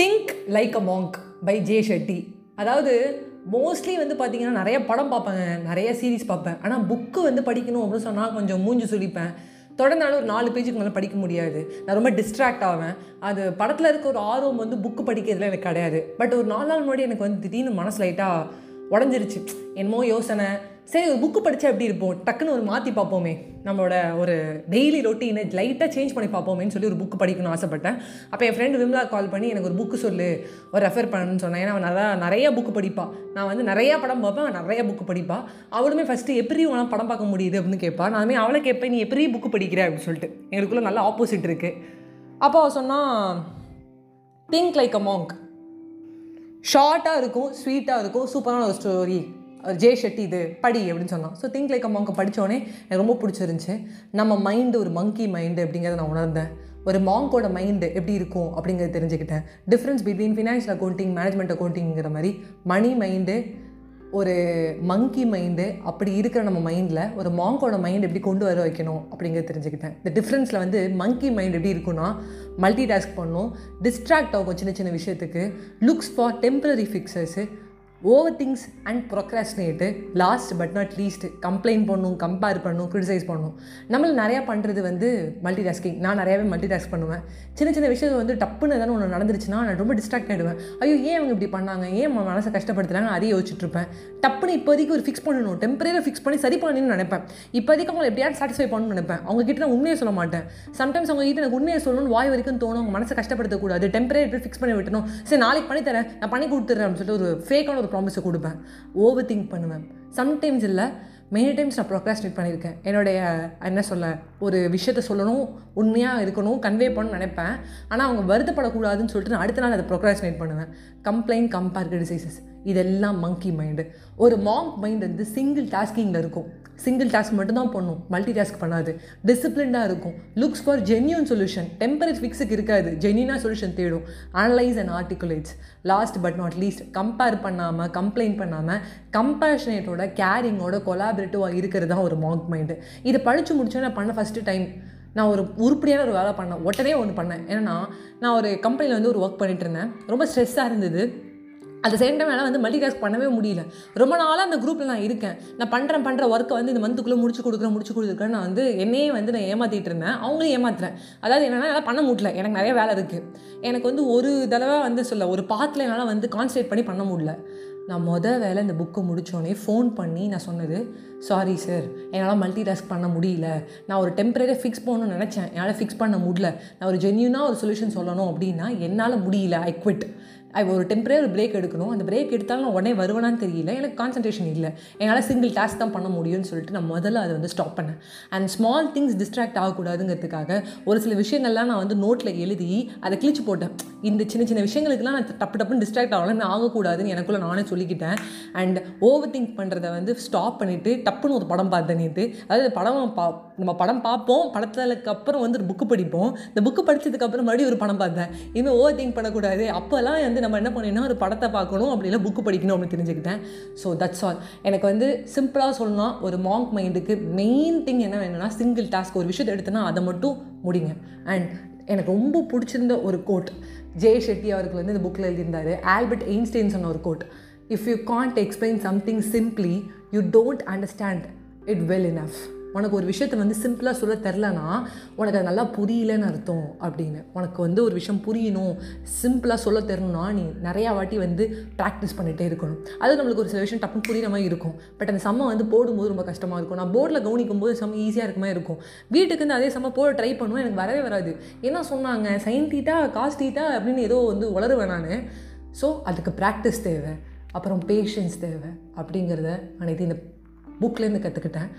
Think like a monk by Jay Shetty அதாவது mostly வந்து பார்த்தீங்கன்னா நிறைய படம் பார்ப்பேன். நிறைய சீரிஸ் பார்ப்பேன். ஆனால் புக்கு வந்து படிக்கணும் அப்படின்னு சொன்னால் கொஞ்சம் மூஞ்சி சுழிப்பேன். தொடர்ந்தாலும் ஒரு நாலு பேஜுக்கு மேலே படிக்க முடியாது. நான் ரொம்ப டிஸ்ட்ராக்ட் ஆவேன். அது படத்தில் இருக்க ஒரு ஆர்வம் வந்து புக்கு படிக்கிறதுல எனக்கு கிடையாது. பட் ஒரு நாலு நாள் முன்னாடி எனக்கு வந்து திடீர்னு மனசு லைட்டாக உடஞ்சிருச்சு. என்னமோ யோசனை. சரி ஒரு புக்கு படித்தா எப்படி இருப்போம்? டக்குன்னு ஒரு மாற்றி பார்ப்போமே. நம்மளோட ஒரு டெய்லி ரொட்டீனை லைட்டாக சேஞ்ச் பண்ணி பார்ப்போமேன்னு சொல்லி ஒரு புக்கு படிக்கணும்னு ஆசைப்பட்டேன். அப்போ என் ஃப்ரெண்டு விம்லா கால் பண்ணி எனக்கு ஒரு புக்கு சொல்லு ஒரு ரெஃபர் பண்ணுன்னு சொன்னேன். ஏன்னா அவன் நிறையா நிறைய புக்கு படிப்பா. நான் வந்து நிறையா படம் பார்ப்பேன் அவன் நிறைய புக்கு படிப்பா. அவளுமே ஃபஸ்ட்டு எப்படி உனால் படம் பார்க்க முடியுது அப்படின்னு கேட்பா. நான் அவளை கேட்பேன் நீ எப்படி புக்கு படிக்கிற? அப்படின்னு சொல்லிட்டு. எங்களுக்குள்ளே நல்லா ஆப்போசிட் இருக்குது அப்போ அவள் சொன்னால் திங்க் லைக் அ மாங்க் ஷார்ட்டாக இருக்கும் ஸ்வீட்டாக இருக்கும் சூப்பரான ஒரு ஸ்டோரி ஜே ஷெட்டி இது படி அப்படின்னு சொன்னான். ஸோ திங்க் லைக் அம்மாங்க படித்தோடனே எனக்கு ரொம்ப பிடிச்சிருந்துச்சு. நம்ம மைண்டு ஒரு மங்கி மைண்டு அப்படிங்கிறத நான் உணர்ந்தேன். ஒரு மாங்கோட மைண்டு எப்படி இருக்கும் அப்படிங்கிறத தெரிஞ்சுக்கிட்டேன். Difference between financial accounting management அக்கௌண்டிங்கிற மாதிரி மணி மைண்டு ஒரு மங்கி மைண்டு அப்படி இருக்கிற நம்ம மைண்டில் ஒரு மாங்கோட மைண்ட் எப்படி கொண்டு வர வைக்கணும் அப்படிங்கிறத தெரிஞ்சுக்கிட்டேன். இந்த டிஃப்ரென்ஸில் வந்து மங்கி மைண்ட் எப்படி இருக்குன்னா மல்டி டாஸ்க் பண்ணும் டிஸ்ட்ராக்ட் ஆகும் சின்ன சின்ன விஷயத்துக்கு looks for temporary fixers over things and procrastinate last but not least complaint பண்ணும் கம்பேர் பண்ணும் க்ரிட்டிசைஸ் பண்ணும். நம்மள நிறையா பண்ணுறது வந்து மல்டி டாஸ்கிங் நான் நிறையாவே மல்டி டாஸ்க் பண்ணுவேன். சின்ன சின்ன விஷயம் வந்து டப்புன்னு ஏதாவது ஒன்று நடந்துருச்சுன்னா நான் ரொம்ப டிஸ்ட்ராக்ட் ஆகிடுவேன் ஐயோ ஏன் அவங்க இப்படி பண்ணாங்க? ஏன் மனசை கஷ்டப்படுத்துறாங்க அதையே யோசிச்சுட்ருப்பேன் டப்புன்னு இப்போதைக்கு ஒரு ஃபிக்ஸ் பண்ணணும். டெம்பரரியாக ஃபிக்ஸ் பண்ணி சரி பண்ணணும்னு நினைப்பேன். இப்போதைக்கு அவங்களை எப்படியாவது சாட்டிஸ்ஃபை பண்ணணும்னு நினைப்பேன். அவங்க கிட்ட நான் உண்மையை சொல்ல மாட்டேன். சம்டைம்ஸ் அவங்க கிட்ட எனக்கு உண்மையை சொல்லணும்னு வாய் வரைக்கும் தோணும். அவங்க மனசை கஷ்டப்படுத்தக்கூடாது. டெம்பரரி ஃபிக்ஸ் பண்ணி விட்டணும் சரி நாளைக்கு பண்ணி தரேன் நான் பண்ணி கொடுத்துட்றேன் அப்படின்னு சொல்லிட்டு ஒரு ஃபேக்கான ஒரு ப்ராமிஸை கொடுப்பேன். ஓவர் திங்க் பண்ணுவேன். சம்டைம்ஸ் இல்லை மெனி டைம்ஸ் நான் ப்ரொக்ராஸ்டினேட் பண்ணியிருக்கேன். என்னுடைய என்ன சொல்ல ஒரு விஷயத்த சொல்லணும் உண்மையாக இருக்கணும் கன்வே பண்ணணும்னு நினைப்பேன். ஆனால் அவங்க வருத்தப்படக்கூடாதுன்னு சொல்லிட்டு நான் அடுத்த நாள் அதை ப்ரொக்ராஸ்டினேட் பண்ணுவேன். கம்ப்ளைண்ட் கம்பேர் டிசைசஸ் இதெல்லாம் மங்கி மைண்டு ஒரு மாங்க் மைண்ட் வந்து சிங்கிள் டாஸ்கிங்கில் இருக்கும். சிங்கிள் டாஸ்க் மட்டும்தான் பண்ணும் மல்டி டாஸ்க் பண்ணாது. டிசிப்ளின்டாக இருக்கும். Looks for genuine solution temporary ஃபிக்ஸுக்கு இருக்காது. ஜென்யூனாக சொல்யூஷன் தேடும். Analyse and articulates last but not least compare பண்ணாமல் கம்ப்ளைண்ட் பண்ணாமல் கம்பேஷனேட்டோட கேரிங்கோட கொலாபரேட்டிவாக இருக்கிறது தான் ஒரு மாங்க் மைண்டு இதை படித்து முடிச்சோன்னே பண்ண ஃபஸ்ட்டு டைம் நான் ஒரு உருப்படியான ஒரு வேலை பண்ணேன். உடனே ஒன்று பண்ணேன். ஏன்னா நான் ஒரு கம்பெனியில் வந்து ஒரு ஒர்க் பண்ணிட்டு இருந்தேன். ரொம்ப ஸ்ட்ரெஸ்ஸாக இருந்தது. அந்த சேர்ந்த டைம் என்னால் வந்து மல்டி டாஸ்க் பண்ணவே முடியல. ரொம்ப நாளாக அந்த குரூப்பில் நான் இருக்கேன். நான் பண்ணுறேன் பண்ணுற ஒர்க்கை வந்து இந்த மந்த்துக்குள்ளே முடிச்சு கொடுக்குறேன் முடிச்சு கொடுக்குறேன்னு நான் வந்து என்னையே வந்து நான் ஏமாற்றிட்டு இருந்தேன். அவங்களையும் ஏமாத்துறேன். அதாவது என்னென்னா என்னால் பண்ண முடியல. எனக்கு நிறைய வேலை இருக்குது எனக்கு வந்து ஒரு தடவை வந்து சொல்ல ஒரு பாத்தில் என்னால் வந்து கான்சன்ட்ரேட் பண்ணி பண்ண முடியல. நான் மொதல் வேலை இந்த புக்கை முடித்தோடனே ஃபோன் பண்ணி நான் சொன்னது சாரி சார் என்னால் மல்டி டாஸ்க் பண்ண முடியல. நான் ஒரு டெம்பரரியாக ஃபிக்ஸ் பண்ணணும்னு நினச்சேன். என்னால் ஃபிக்ஸ் பண்ண முடியல. நான் ஒரு ஜென்யூனாக ஒரு சொல்யூஷன் சொல்லணும் அப்படின்னா என்னால் முடியல. ஐ குவிட் ஒரு டெம்பரரி ஒரு பிரேக் எடுக்கணும். அந்த பிரேக் எடுத்தாலும் நான் உடனே வருவேனான்னு தெரியல. எனக்கு கான்சன்ட்ரேஷன் இல்லை. என்னால் சிங்கிள் டாஸ்க் தான் பண்ண முடியும்னு சொல்லிட்டு நான் முதல்ல அதை வந்து ஸ்டாப் பண்ணேன். அண்ட் ஸ்மால் திங்ஸ் டிஸ்ட்ராக்ட் ஆகக்கூடாதுங்கிறதுக்காக ஒரு சில விஷயங்கள்லாம் நான் வந்து நோட்டில் எழுதி அதை கிழிச்சு போட்டேன். இந்த சின்ன சின்ன விஷயங்களுக்குலாம் நான் டப்பு டப்புன்னு டிஸ்ட்ராக்ட் ஆகலாம் ஆகக்கூடாதுன்னு எனக்குள்ளே நானே சொல்லிக்கிட்டேன். அண்ட் ஓவர் திங்க் பண்ணுறதை வந்து ஸ்டாப் பண்ணிவிட்டு டப்புன்னு ஒரு படம் பார்த்தேன் நேற்று அதாவது படம் பா நம்ம படம் பார்ப்போம் படத்துக்கு அப்புறம் வந்து ஒரு புக்கு படிப்போம். இந்த புக்கு படித்ததுக்கப்புறம் மறுபடியும் ஒரு படம் பார்த்தேன் இனிமேல் ஓவர் திங்க் பண்ணக்கூடாது. அப்போல்லாம் வந்து நம்ம என்ன பண்ணோம்னா ஒரு படத்தை பார்க்கணும் அப்படின்னா புக்கு படிக்கணும் அப்படின்னு தெரிஞ்சுக்கிட்டேன். ஸோ தட்ஸ் ஆல் எனக்கு வந்து சிம்பிளாக சொல்லணும் ஒரு மாங்க் மைண்டுக்கு மெயின் திங் என்ன வேணும்னா சிங்கிள் டாஸ்க் ஒரு விஷயத்தை எடுத்தனா அதை மட்டும் முடிங்க. அண்ட் எனக்கு ரொம்ப பிடிச்சிருந்த ஒரு கோட் ஜெய் ஷெட்டி அவருக்கு வந்து இந்த புக்கில் எழுதியிருந்தார். ஆல்பர்ட் எயின்ஸ்டைன் சொன்ன ஒரு quote if you can't explain something simply you don't understand it well enough உனக்கு ஒரு விஷயத்தை வந்து சிம்பிளாக சொல்ல தெரிலனா உனக்கு அது நல்லா புரியலன்னு அர்த்தம் அப்படின்னு. உனக்கு வந்து ஒரு விஷயம் புரியணும் சிம்பிளாக சொல்ல தெரியணும்னா நீ நிறையா வாட்டி வந்து ப்ராக்டிஸ் பண்ணிகிட்டே இருக்கணும். அது நம்மளுக்கு ஒரு சில விஷயம் டப்புன்னு புரியுற மாதிரி இருக்கும். பட் அந்த சம்மை வந்து போடும்போது ரொம்ப கஷ்டமாக இருக்கும். நான் போர்டில் கவனிக்கும் போது செம்ம ஈஸியாக இருக்க மாதிரி இருக்கும். வீட்டுக்கு வந்து அதே செம்ம போட ட்ரை பண்ணுவேன் எனக்கு வரவே வராது. என்ன சொன்னாங்க? சைன் டீட்டா காஸ்ட் டீட்டா அப்படின்னு ஏதோ வந்து வளருவேன் நான். ஸோ அதுக்கு ப்ராக்டிஸ் தேவை. அப்புறம் பேஷன்ஸ் தேவை அப்படிங்கிறத அனைத்து இந்த புக்லேருந்து கற்றுக்கிட்டேன்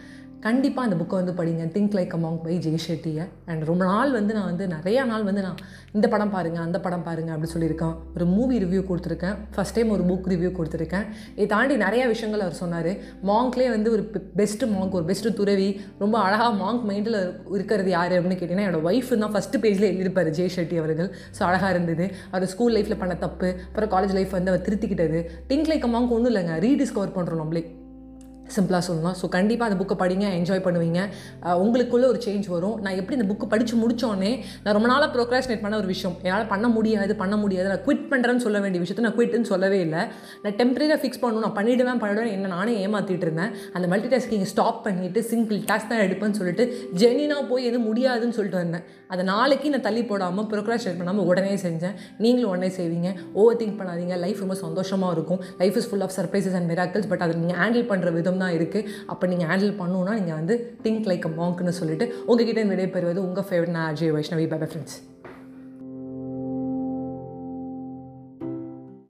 கண்டிப்பாக அந்த புக்கை வந்து படிங்க. Think like a monk by Jay ஷெட்டியை and ரொம்ப நாள் வந்து நான் வந்து நிறையா நாள் வந்து நான் இந்த படம் பாருங்கள் அந்த படம் பாருங்கள் அப்படி சொல்லியிருக்கேன். ஒரு மூவி ரிவ்யூ கொடுத்துருக்கேன். ஃபஸ்ட் டைம் ஒரு புக் ரிவ்யூ கொடுத்துருக்கேன். இதை தாண்டி நிறையா விஷயங்கள் அவர் சொன்னார். மாங்க்லேயே வந்து ஒரு பெஸ்ட்டு மாங்க் ஒரு பெஸ்ட்டு துறவி. ரொம்ப அழகாக மாங்க் மைண்டில் இருக்கிறது யார் அப்படின்னு கேட்டிங்கன்னா என்னோடய ஒய்ஃப் தான் ஃபஸ்ட்டு பேஜில் எழுதியிருப்பார் ஜெய் ஷெட்டி அவர்கள். ஸோ அழகாக இருந்தது. அவர் ஸ்கூல் லைஃப்பில் பண்ண தப்பு. அப்புறம் காலேஜ் லைஃப் வந்து அவர் திருத்திக்கிட்டது திங்க் லைக் அமாங்க் ஒன்றும் இல்லைங்க. ரீடிஸ்கவர் பண்ணுறோம் நம்மளே. சிம்பிளாக சொல்லணும். ஸோ கண்டிப்பாக அந்த புக்கை படிங்க என்ஜாய் பண்ணுவீங்க. உங்களுக்குள்ளே ஒரு சேஞ்ச் வரும். நான் எப்படி இந்த புக்கு படித்து முடித்தோடனே நான் ரொம்ப நாளாக ப்ரோக்ராஸ்னேட் பண்ண ஒரு விஷயம். என்னால் பண்ண முடியாது பண்ண முடியாது. நான் குவிட் பண்ணுறேன்னு சொல்ல வேண்டிய விஷயத்தை நான் குவிட்னு சொல்லவே இல்லை. நான் டெம்பரரியாக ஃபிக்ஸ் பண்ணணும். நான் பண்ணிவிடுவேன் பண்ணிவிடுவேன் என்ன நானே ஏமாற்றிட்டு இருந்தேன். அந்த மல்டி டாஸ்கிங் ஸ்டாப் பண்ணிவிட்டு சிங்கிள் டாஸ்க் தான் எடுப்பேன்னு சொல்லிட்டு ஜெனினாக போய் எதுவும் முடியாதுன்னு சொல்லிட்டு வந்தேன். அதை நாளைக்கு நான் தள்ளி போடாமல் ப்ரோக்ராஸ்னேட் பண்ணாமல் உடனே செஞ்சேன். நீங்களும் உடனே செய்வீங்க. ஓவர் திங்க் பண்ணாதீங்க. லைஃப் ரொம்ப சந்தோஷமாக இருக்கும். Life is full of surprises and miracles but அதை நீங்கள் ஹேண்டில் பண்ணுற விதம் தான் இருக்குது அப்போ நீங்கள் ஹேண்டில் பண்ணணுன்னா நீங்கள் வந்து திங்க் லைக் அ மாங்க்னு சொல்லிட்டு உங்ககிட்ட விடைபெறுவது உங்கள் ஃபேவரட் நான் அஜய் வைஷ்ணவி பை ஃப்ரெண்ட்ஸ்